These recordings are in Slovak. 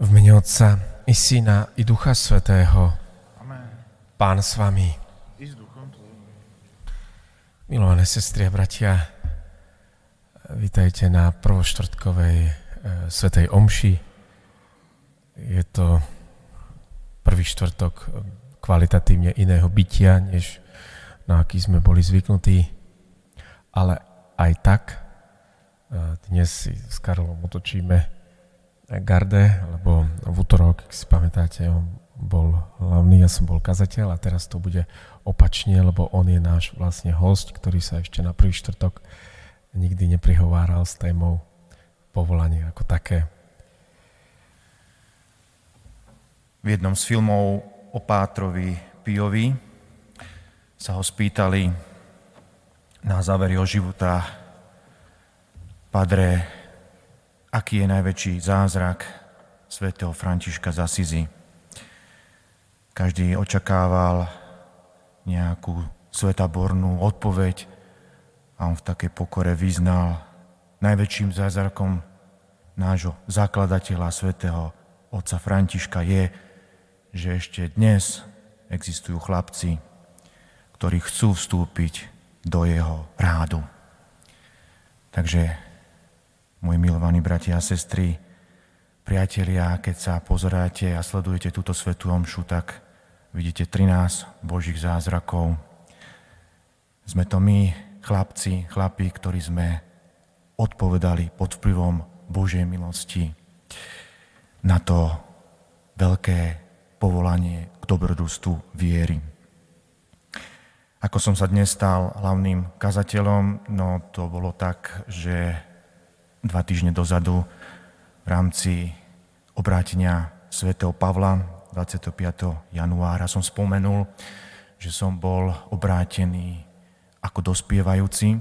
V mene Otca i Syna i Ducha Svetého. Amen. Pán s vami. I s duchom. Milované sestry a bratia, vítajte na prvoštvrtkovej e, Svetej Omši. Je to prvý štvrtok e, kvalitatívne iného bytia, než na aký sme boli zvyknutí. Ale aj tak e, dnes si s Karolom otočíme garde, lebo v útorok, ak si pamätáte, on bol hlavný, ja som bol kazateľ a teraz to bude opačne, lebo on je náš vlastne host, ktorý sa ešte na prvý štvrtok nikdy neprihováral s témou povolanie ako také. V jednom z filmov o Pátrovi Pijovi sa ho spýtali na záver jeho života Padre, aký je najväčší zázrak svätého Františka z Asizi. Každý očakával nejakú svetabornú odpoveď a on v takej pokore vyznal najväčším zázrakom nášho zakladateľa svätého otca Františka je, že ešte dnes existujú chlapci, ktorí chcú vstúpiť do jeho rádu. Takže moji milovaní bratia a sestry, priatelia, keď sa pozeráte a sledujete túto svetú omšu, tak vidíte 13 Božích zázrakov. Sme to my, chlapci, chlapi, ktorí sme odpovedali pod vplyvom Božej milosti na to veľké povolanie k dobrodružstvu viery. Ako som sa dnes stal hlavným kazateľom, no to bolo tak, že dva týždne dozadu v rámci obrátenia svätého Pavla 25. januára som spomenul, že som bol obrátený ako dospievajúci,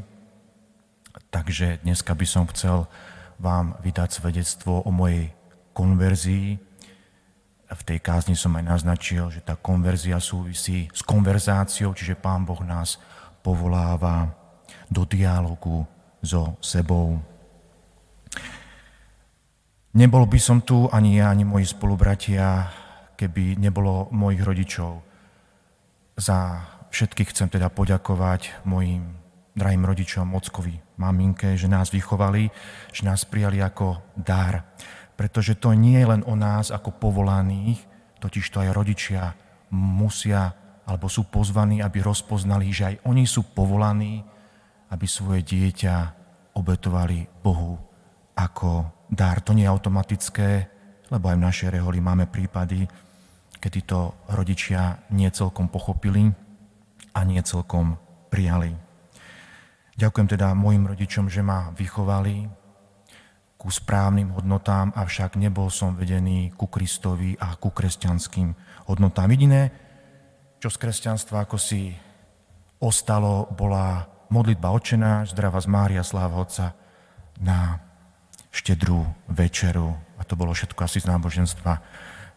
takže dneska by som chcel vám vydať svedectvo o mojej konverzii. V tej kázni som aj naznačil, že tá konverzia súvisí s konverzáciou, čiže Pán Boh nás povoláva do dialogu so sebou. Nebol by som tu ani ja, ani moji spolubratia, keby nebolo mojich rodičov. Za všetkých chcem teda poďakovať mojim drahým rodičom, ockovi, maminke, že nás vychovali, že nás prijali ako dar. Pretože to nie je len o nás ako povolaných, totiž to aj rodičia musia alebo sú pozvaní, aby rozpoznali, že aj oni sú povolaní, aby svoje dieťa obetovali Bohu ako dar. To nie je automatické, lebo aj v našej reholi máme prípady, kedy to rodičia nie celkom pochopili a nie celkom prijali. Ďakujem teda mojim rodičom, že ma vychovali ku správnym hodnotám, avšak nebol som vedený ku Kristovi a ku kresťanským hodnotám. Jediné, čo z kresťanstva ako si ostalo, bola modlitba očená, zdravá z Mária, sláva Otca na štedrú večeru. A to bolo všetko asi z náboženstva,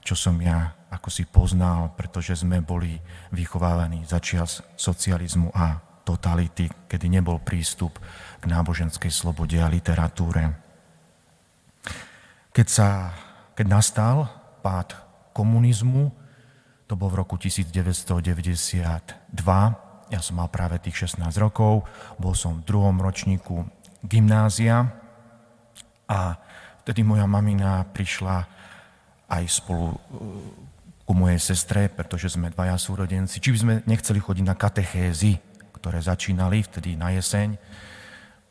čo som ja ako si poznal, pretože sme boli vychovávaní za čias socializmu a totality, kedy nebol prístup k náboženskej slobode a literatúre. Keď, sa, keď nastal pád komunizmu, to bol v roku 1992, ja som mal práve tých 16 rokov, bol som v druhom ročníku gymnázia, a vtedy moja mamina prišla aj spolu e, ku mojej sestre, pretože sme dvaja súrodenci, či by sme nechceli chodiť na katechézy, ktoré začínali vtedy na jeseň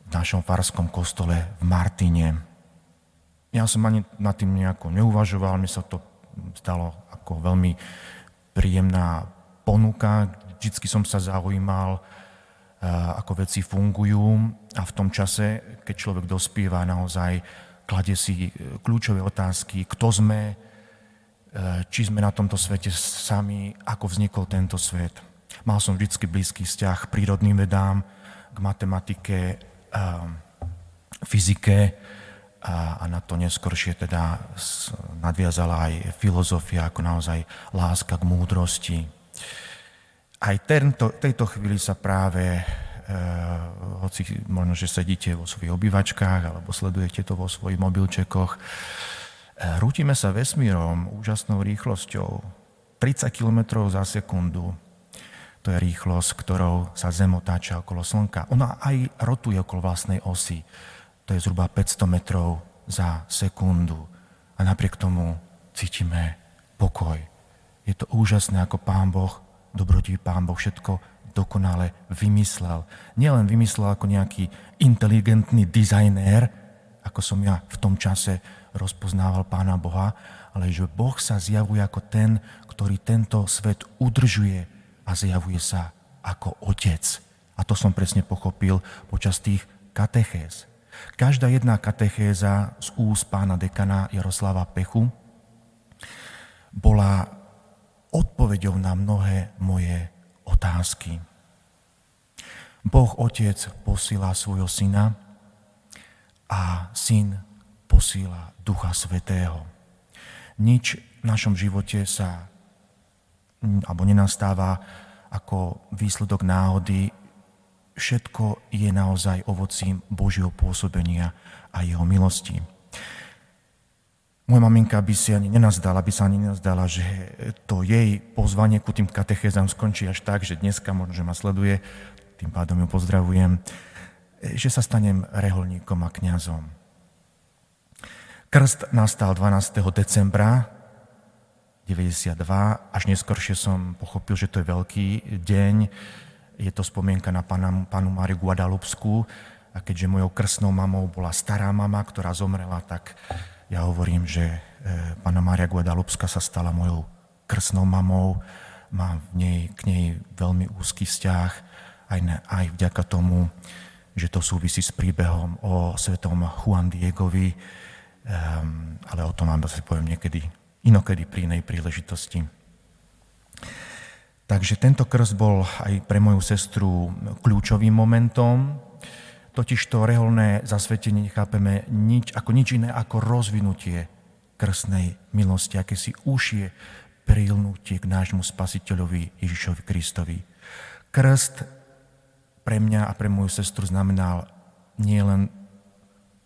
v našom farskom kostole v Martine. Ja som ani nad tým nejako neuvažoval, mi sa to stalo ako veľmi príjemná ponuka. Vždycky som sa zaujímal, ako veci fungujú a v tom čase, keď človek dospieva, naozaj kladie si e, kľúčové otázky, kto sme, e, či sme na tomto svete sami, ako vznikol tento svet. Mal som vždy blízky vzťah k prírodným vedám, k matematike, fyzike a na to neskoršie teda nadviazala aj filozofia ako naozaj láska k múdrosti aj tento, tejto chvíli sa práve, e, hoci možno, že sedíte vo svojich obývačkách alebo sledujete to vo svojich mobilčekoch, Rútime sa vesmírom úžasnou rýchlosťou. 30 km za sekundu. To je rýchlosť, ktorou sa Zem otáča okolo Slnka. Ona aj rotuje okolo vlastnej osy. To je zhruba 500 metrov za sekundu. A napriek tomu cítime pokoj. Je to úžasné, ako Pán Boh, dobrotivý Pán Boh, všetko dokonale vymyslel. Nielen vymyslel ako nejaký inteligentný dizajnér, ako som ja v tom čase rozpoznával Pána Boha, ale že Boh sa zjavuje ako ten, ktorý tento svet udržuje a zjavuje sa ako otec. A to som presne pochopil počas tých katechéz. Každá jedna katechéza z úst pána dekana Jaroslava Pechu bola odpoveďou na mnohé moje otázky. Boh Otec posíla svojho syna a syn posíla Ducha Svetého. Nič v našom živote sa alebo nenastáva ako výsledok náhody. Všetko je naozaj ovocím Božieho pôsobenia a jeho milosti. Moja maminka by si ani nenazdala, by sa ani nenazdala, že to jej pozvanie ku tým katechézam skončí až tak, že dneska možno, že ma sleduje, tým pádom ju pozdravujem, že sa stanem reholníkom a kňazom. Krst nastal 12. decembra 92, až neskôršie som pochopil, že to je veľký deň, je to spomienka na pána, pánu Máriu Guadalupskú a keďže mojou krstnou mamou bola stará mama, ktorá zomrela, tak ja hovorím, že e, pána Mária Guadalupska sa stala mojou krstnou mamou, mám v nej, k nej veľmi úzky vzťah, aj, ne, aj vďaka tomu, že to súvisí s príbehom o svetom Juan Diegovi, um, ale o tom vám zase poviem niekedy, inokedy pri inej príležitosti. Takže tento krst bol aj pre moju sestru kľúčovým momentom, totiž to reholné zasvetenie nechápeme nič, ako nič iné ako rozvinutie krstnej milosti, aké si užšie prilnutie k nášmu spasiteľovi Ježišovi Kristovi. Krst pre mňa a pre moju sestru znamenal nielen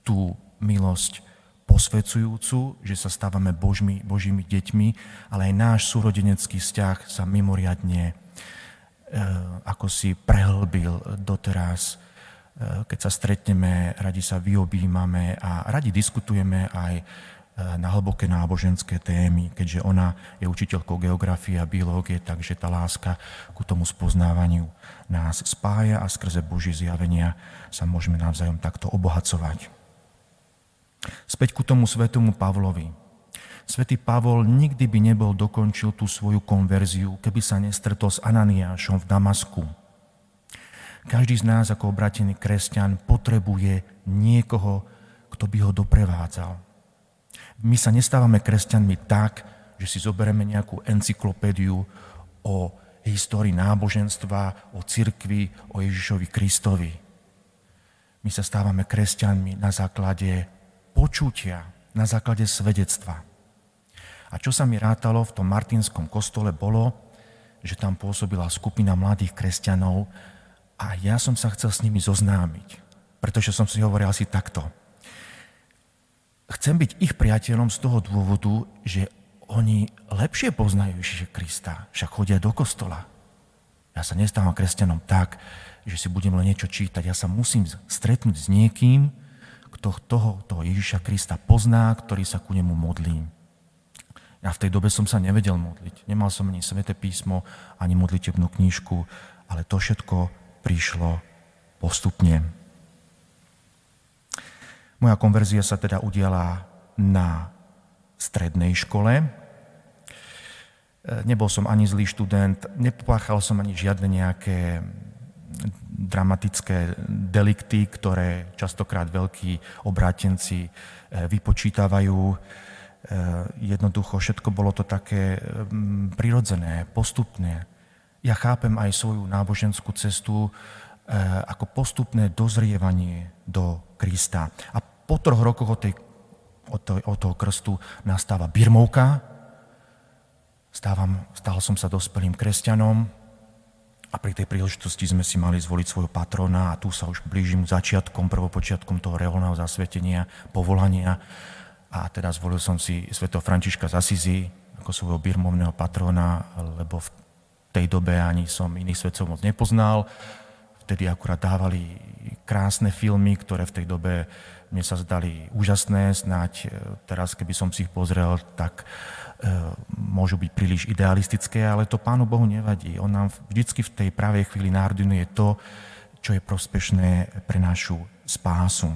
tú milosť posvedzujúcu, že sa stávame Božmi, Božími deťmi, ale aj náš súrodenecký vzťah sa mimoriadne e, ako si prehlbil doteraz. E, keď sa stretneme, radi sa vyobímame a radi diskutujeme aj e, na hlboké náboženské témy, keďže ona je učiteľkou geografie a biológie, takže tá láska ku tomu spoznávaniu nás spája a skrze Boží zjavenia sa môžeme navzájom takto obohacovať. Späť ku tomu svetomu Pavlovi. Svetý Pavol nikdy by nebol dokončil tú svoju konverziu, keby sa nestretol s Ananiášom v Damasku. Každý z nás ako obratený kresťan potrebuje niekoho, kto by ho doprevádzal. My sa nestávame kresťanmi tak, že si zoberieme nejakú encyklopédiu o histórii náboženstva, o cirkvi, o Ježišovi Kristovi. My sa stávame kresťanmi na základe počutia, na základe svedectva. A čo sa mi rátalo v tom Martinskom kostole bolo, že tam pôsobila skupina mladých kresťanov a ja som sa chcel s nimi zoznámiť, pretože som si hovoril asi takto. Chcem byť ich priateľom z toho dôvodu, že oni lepšie poznajú Ježiša Krista, však chodia do kostola. Ja sa nestávam kresťanom tak, že si budem len niečo čítať. Ja sa musím stretnúť s niekým, kto toho, toho Ježiša Krista pozná, ktorý sa ku nemu modlí. Ja v tej dobe som sa nevedel modliť. Nemal som ani sveté písmo, ani modlitebnú knížku, ale to všetko prišlo postupne. Moja konverzia sa teda udiala na strednej škole. E, nebol som ani zlý študent, nepáchal som ani žiadne nejaké dramatické delikty, ktoré častokrát veľkí obrátenci e, vypočítavajú. E, jednoducho všetko bolo to také prirodzené, postupné. Ja chápem aj svoju náboženskú cestu ako postupné dozrievanie do Krista. A po troch rokoch od tej od, to, od toho krstu nastáva birmovka. Stávam, stal som sa dospelým kresťanom a pri tej príležitosti sme si mali zvoliť svojho patrona a tu sa už blížim začiatkom, prvopočiatkom toho reholného zasvetenia, povolania. A teda zvolil som si svätého Františka z Asizi ako svojho birmovného patrona, lebo tej dobe ani som iných svetcov moc nepoznal. Vtedy akurát dávali krásne filmy, ktoré v tej dobe mne sa zdali úžasné, snáď e, teraz, keby som si ich pozrel, tak e, môžu byť príliš idealistické, ale to Pánu Bohu nevadí. On nám vždycky v tej pravej chvíli národinuje to, čo je prospešné pre našu spásu.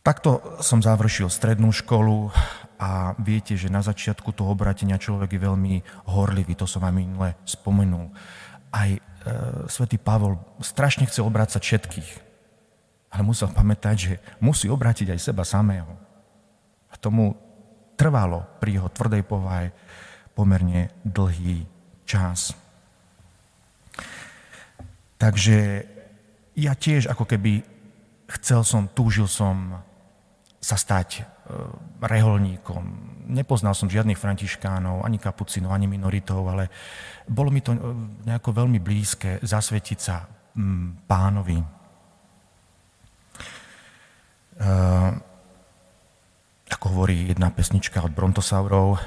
Takto som završil strednú školu a viete, že na začiatku toho obratenia človek je veľmi horlivý, to som vám minule spomenul. Aj e, svätý Pavol strašne chcel obrácať všetkých, ale musel pamätať, že musí obrátiť aj seba samého. A tomu trvalo pri jeho tvrdej povahe pomerne dlhý čas. Takže ja tiež ako keby chcel som, túžil som sa stať reholníkom. Nepoznal som žiadnych františkánov, ani kapucinov, ani minoritov, ale bolo mi to e, nejako veľmi blízke zasvetiť sa pánovi. E, ako hovorí jedna pesnička od Brontosaurov,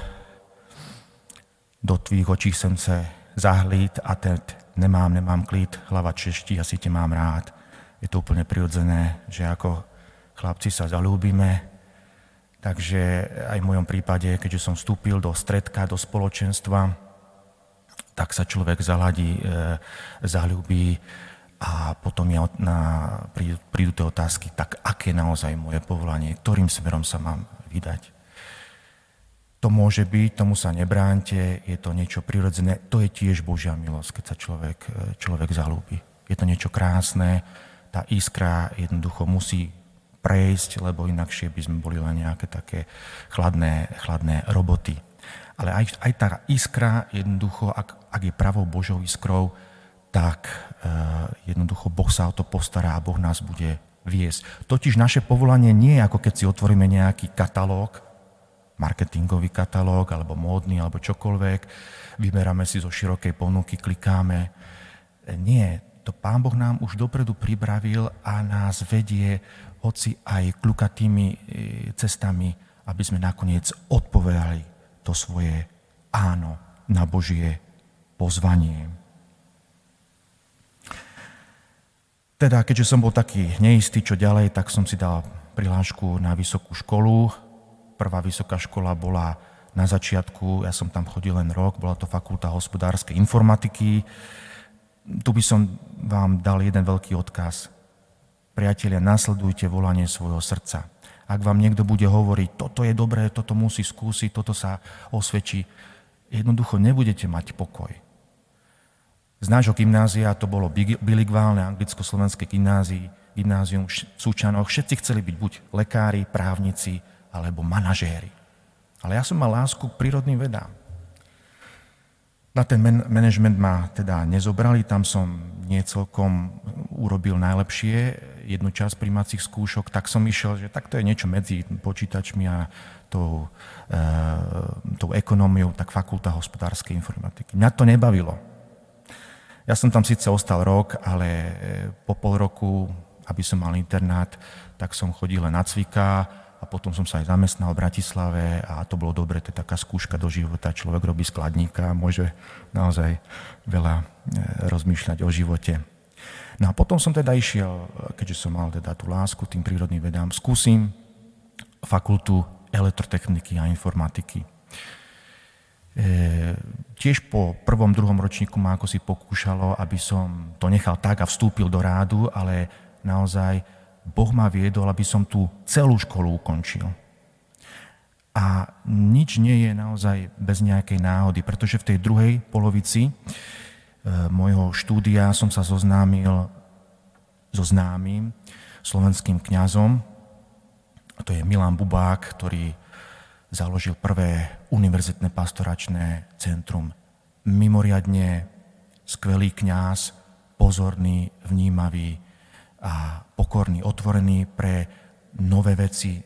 do tvých očí som sa zahlíd a ten nemám, nemám klid, hlava češti, asi te mám rád. Je to úplne prirodzené, že ako chlapci sa zalúbime. Takže aj v mojom prípade, keďže som vstúpil do stredka, do spoločenstva, tak sa človek zaladí, e, zalúbí a potom ja na, prídu, prídu tie otázky, tak aké naozaj moje povolanie, ktorým smerom sa mám vydať. To môže byť, tomu sa nebránte, je to niečo prirodzené, to je tiež Božia milosť, keď sa človek, e, človek zalúbi. Je to niečo krásne, tá iskra jednoducho musí prejsť, lebo inakšie by sme boli len nejaké také chladné, chladné roboty. Ale aj, aj tá iskra, jednoducho, ak, ak je pravou Božou iskrou, tak uh, jednoducho Boh sa o to postará a Boh nás bude viesť. Totiž naše povolanie nie je ako keď si otvoríme nejaký katalóg, marketingový katalóg, alebo módny, alebo čokoľvek, vyberáme si zo širokej ponuky, klikáme. Nie, to Pán Boh nám už dopredu pripravil a nás vedie hoci aj klukatými e, cestami, aby sme nakoniec odpovedali to svoje áno na Božie pozvanie. Teda, keďže som bol taký neistý, čo ďalej, tak som si dal prihlášku na vysokú školu. Prvá vysoká škola bola na začiatku, ja som tam chodil len rok, bola to fakulta hospodárskej informatiky. Tu by som vám dal jeden veľký odkaz. Priatelia, nasledujte volanie svojho srdca. Ak vám niekto bude hovoriť, toto je dobré, toto musí skúsiť, toto sa osvedčí, jednoducho nebudete mať pokoj. Z nášho gymnázia to bolo biligválne anglicko-slovenské gymnázium, gymnázium v Súčanoch. Všetci chceli byť buď lekári, právnici alebo manažéri. Ale ja som mal lásku k prírodným vedám. Na ten man- ma teda nezobrali, tam som nie urobil najlepšie jednu časť príjmacích skúšok, tak som išiel, že takto je niečo medzi počítačmi a tou, e, tou ekonómiou, tak fakulta hospodárskej informatiky. Mňa to nebavilo. Ja som tam síce ostal rok, ale e, po pol roku, aby som mal internát, tak som chodil len na cvika, a potom som sa aj zamestnal v Bratislave a to bolo dobre, to je taká skúška do života. Človek robí skladníka môže naozaj veľa e, rozmýšľať o živote. No a potom som teda išiel, keďže som mal teda tú lásku tým prírodným vedám, skúsim fakultu elektrotechniky a informatiky. E, tiež po prvom, druhom ročníku ma ako si pokúšalo, aby som to nechal tak a vstúpil do rádu, ale naozaj Boh ma viedol, aby som tú celú školu ukončil. A nič nie je naozaj bez nejakej náhody, pretože v tej druhej polovici môjho štúdia som sa zoznámil so známym slovenským kňazom, to je Milan Bubák, ktorý založil prvé univerzitné pastoračné centrum. Mimoriadne skvelý kňaz, pozorný, vnímavý, a pokorný, otvorený pre nové veci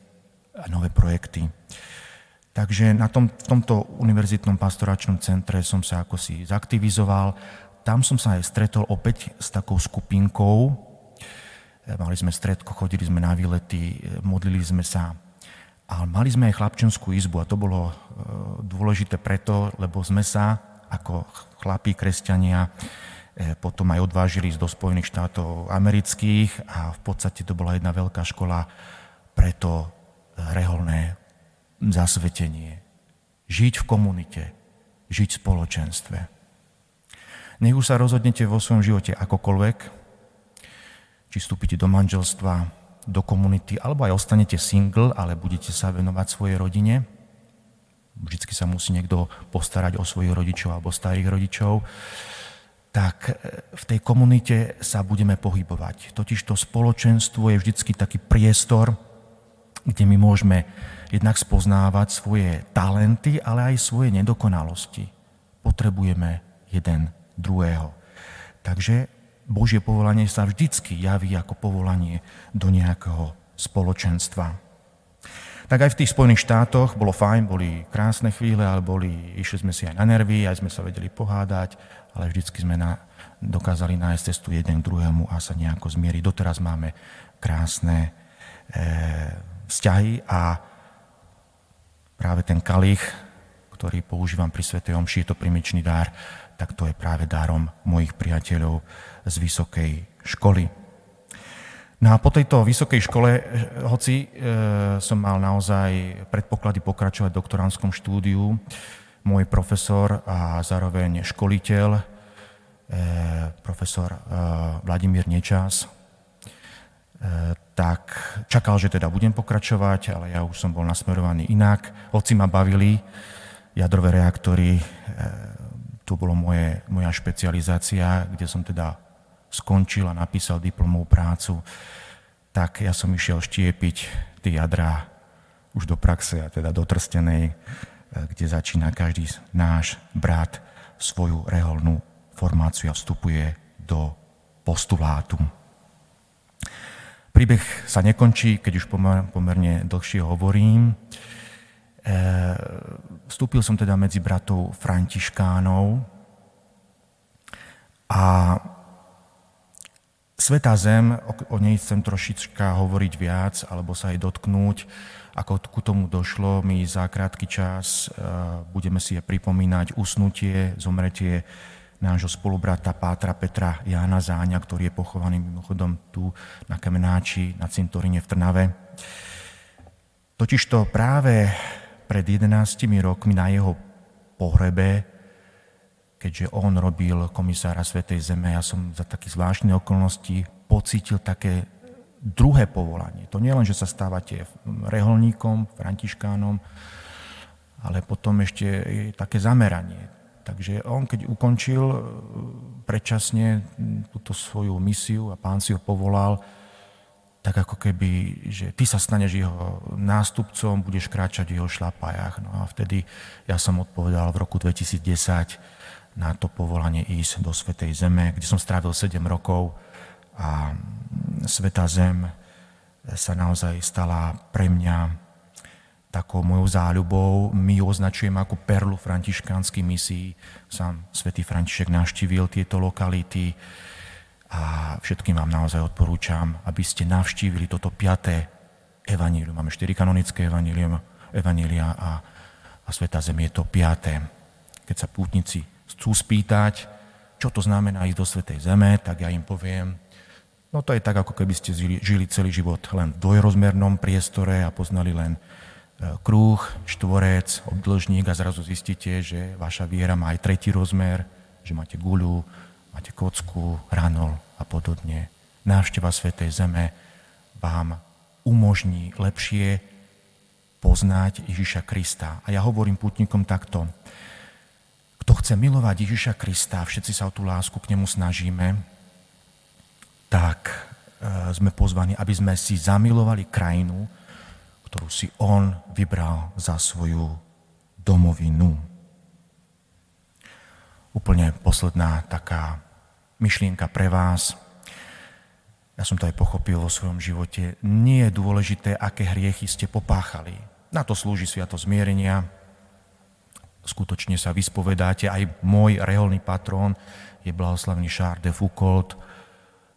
a nové projekty. Takže na tom, v tomto univerzitnom pastoračnom centre som sa ako zaktivizoval. Tam som sa aj stretol opäť s takou skupinkou, mali sme stredko, chodili sme na výlety, modlili sme sa. Ale mali sme aj chlapčenskú izbu a to bolo dôležité preto, lebo sme sa ako chlapí kresťania potom aj odvážili ísť do Spojených štátov amerických a v podstate to bola jedna veľká škola pre to reholné zasvetenie. Žiť v komunite, žiť v spoločenstve. Nech už sa rozhodnete vo svojom živote akokoľvek, či vstúpite do manželstva, do komunity, alebo aj ostanete single, ale budete sa venovať svojej rodine. Vždycky sa musí niekto postarať o svojich rodičov alebo starých rodičov tak e, v tej komunite sa budeme pohybovať. Totiž to spoločenstvo je vždycky taký priestor, kde my môžeme jednak spoznávať svoje talenty, ale aj svoje nedokonalosti. Potrebujeme jeden druhého. Takže Božie povolanie sa vždycky javí ako povolanie do nejakého spoločenstva. Tak aj v tých Spojených štátoch bolo fajn, boli krásne chvíle, ale boli, išli sme si aj na nervy, aj sme sa vedeli pohádať, ale vždycky sme na, dokázali nájsť cestu jeden k druhému a sa nejako zmieriť. Doteraz máme krásne e, vzťahy a práve ten kalich, ktorý používam pri Svetej Omši, je to primičný dár, tak to je práve dárom mojich priateľov z vysokej školy. No a po tejto vysokej škole, hoci e, som mal naozaj predpoklady pokračovať v doktoránskom štúdiu, môj profesor a zároveň školiteľ, e, profesor e, Vladimír Nečas, e, tak čakal, že teda budem pokračovať, ale ja už som bol nasmerovaný inak. Hoci ma bavili jadrové reaktory, to bolo moje, moja špecializácia, kde som teda skončil a napísal diplomovú prácu, tak ja som išiel štiepiť tie jadrá už do praxe, a teda do Trstenej, e, kde začína každý náš brat svoju reholnú formáciu a vstupuje do postulátu. Príbeh sa nekončí, keď už pomerne dlhšie hovorím. E, vstúpil som teda medzi bratov Františkánov a Svetá zem, o, nej chcem trošička hovoriť viac, alebo sa aj dotknúť, ako ku tomu došlo. My za krátky čas e, budeme si pripomínať usnutie, zomretie nášho spolubrata Pátra Petra Jána Záňa, ktorý je pochovaný mimochodom tu na Kamenáči, na cintoríne v Trnave. Totižto práve pred 11 rokmi na jeho pohrebe keďže on robil komisára Svetej Zeme, ja som za také zvláštne okolnosti pocítil také druhé povolanie. To nie len, že sa stávate reholníkom, františkánom, ale potom ešte je také zameranie. Takže on, keď ukončil e, predčasne túto svoju misiu a pán si ho povolal, tak ako keby, že ty sa staneš jeho nástupcom, budeš kráčať v jeho šlapajách. No a vtedy ja som odpovedal v roku 2010, na to povolanie ísť do Svetej Zeme, kde som strávil 7 rokov a Svetá Zem sa naozaj stala pre mňa takou mojou záľubou. My ju označujeme ako perlu františkánskej misii. Sám svätý František navštívil tieto lokality a všetkým vám naozaj odporúčam, aby ste navštívili toto piaté evanílium. Máme štyri kanonické evanílium, evanília a, a Sveta Zem je to piaté. Keď sa pútnici chcú spýtať, čo to znamená ísť do Svetej Zeme, tak ja im poviem, no to je tak, ako keby ste žili celý život len v dvojrozmernom priestore a poznali len e, krúh, štvorec, obdĺžník a zrazu zistíte, že vaša viera má aj tretí rozmer, že máte guľu, máte kocku, ranol a podobne. Návšteva Svetej Zeme vám umožní lepšie poznať Ježiša Krista. A ja hovorím putníkom takto. Kto chce milovať Ježiša Krista, všetci sa o tú lásku k nemu snažíme, tak e, sme pozvaní, aby sme si zamilovali krajinu, ktorú si on vybral za svoju domovinu. Úplne posledná taká myšlienka pre vás. Ja som to aj pochopil vo svojom živote. Nie je dôležité, aké hriechy ste popáchali. Na to slúži sviato zmierenia, skutočne sa vyspovedáte. Aj môj reholný patrón je blahoslavný Charles de Foucault.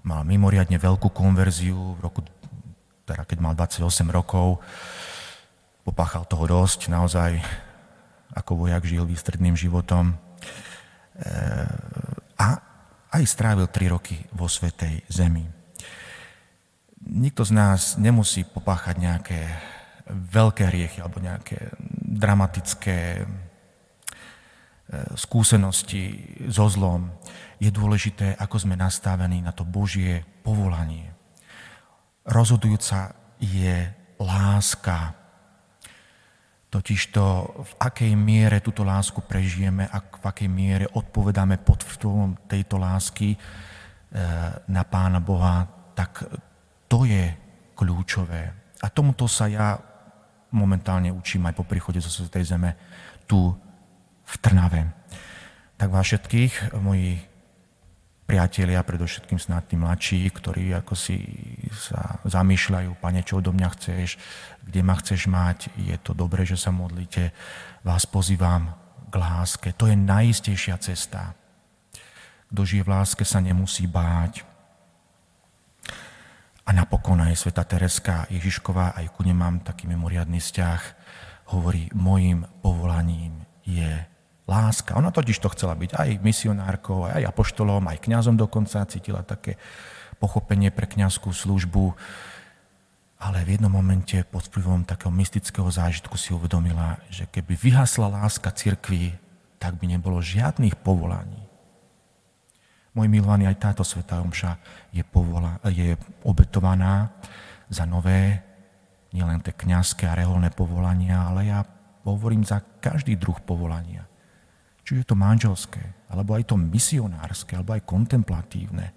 mal mimoriadne veľkú konverziu v roku, teda keď mal 28 rokov, popáchal toho dosť, naozaj ako vojak žil výstredným životom a aj strávil tri roky vo Svetej Zemi. Nikto z nás nemusí popáchať nejaké veľké hriechy alebo nejaké dramatické e, skúsenosti so zlom. Je dôležité, ako sme nastavení na to Božie povolanie. Rozhodujúca je láska. Totižto v akej miere túto lásku prežijeme a v akej miere odpovedáme pod vplyvom tejto lásky e, na Pána Boha, tak to je kľúčové. A tomuto sa ja momentálne učím aj po príchode zo Svetej Zeme tu v Trnave. Tak vás všetkých, moji priatelia, predovšetkým snad tí mladší, ktorí ako si sa zamýšľajú, pane, čo odo mňa chceš, kde ma chceš mať, je to dobré, že sa modlíte, vás pozývam k láske. To je najistejšia cesta. Kto žije v láske, sa nemusí báť. A napokon aj Sveta Tereska Ježišková, aj ku nemám taký memoriadný vzťah, hovorí, mojim povolaním je láska. Ona totiž to chcela byť aj misionárkou, aj apoštolom, aj kňazom dokonca, cítila také pochopenie pre kňazskú službu, ale v jednom momente pod vplyvom takého mystického zážitku si uvedomila, že keby vyhasla láska cirkvi, tak by nebolo žiadnych povolaní. Môj milovaný, aj táto Sveta Omša je, povola, je obetovaná za nové, nielen tie kniazské a reholné povolania, ale ja hovorím za každý druh povolania. Či je to manželské, alebo aj to misionárske, alebo aj kontemplatívne.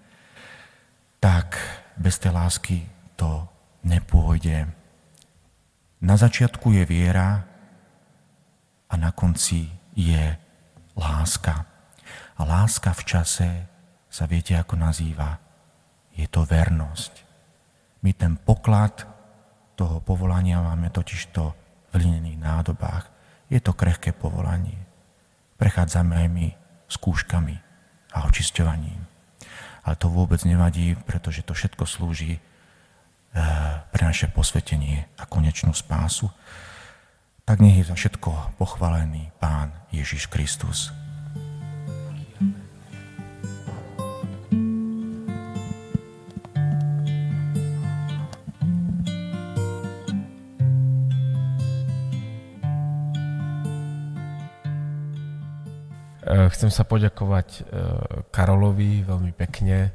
Tak bez tej lásky to nepôjde. Na začiatku je viera a na konci je láska. A láska v čase sa viete, ako nazýva? Je to vernosť. My ten poklad toho povolania máme totiž to v linených nádobách. Je to krehké povolanie. Prechádzame aj my skúškami a očisťovaním. Ale to vôbec nevadí, pretože to všetko slúži eh, pre naše posvetenie a konečnú spásu. Tak nech je za všetko pochválený Pán Ježiš Kristus. Chcem sa poďakovať eh, Karolovi veľmi pekne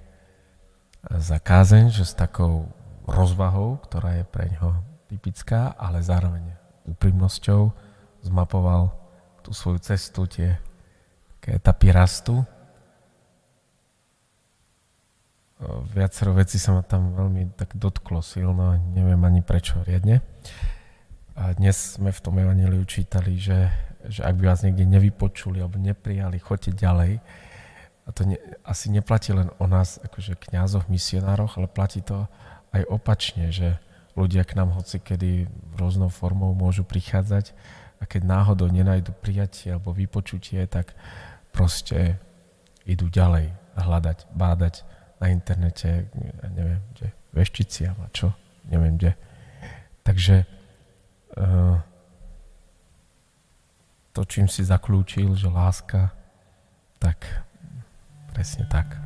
za kázeň, že s takou rozvahou, ktorá je pre ňoho typická, ale zároveň úprimnosťou zmapoval tú svoju cestu, tie etapy rastu. Eh, viacero vecí sa ma tam veľmi tak dotklo silno, neviem ani prečo riadne. A dnes sme v tom evaníliu čítali, že že ak by vás niekde nevypočuli alebo neprijali, choďte ďalej. A to ne, asi neplatí len o nás, akože kňazoch, misionároch, ale platí to aj opačne, že ľudia k nám hoci kedy rôznou formou môžu prichádzať a keď náhodou nenajdu prijatie alebo vypočutie, tak proste idú ďalej hľadať, bádať na internete, ja neviem, kde, veštici a čo, neviem kde. Takže uh, to, čím si zaklúčil, že láska, tak presne tak.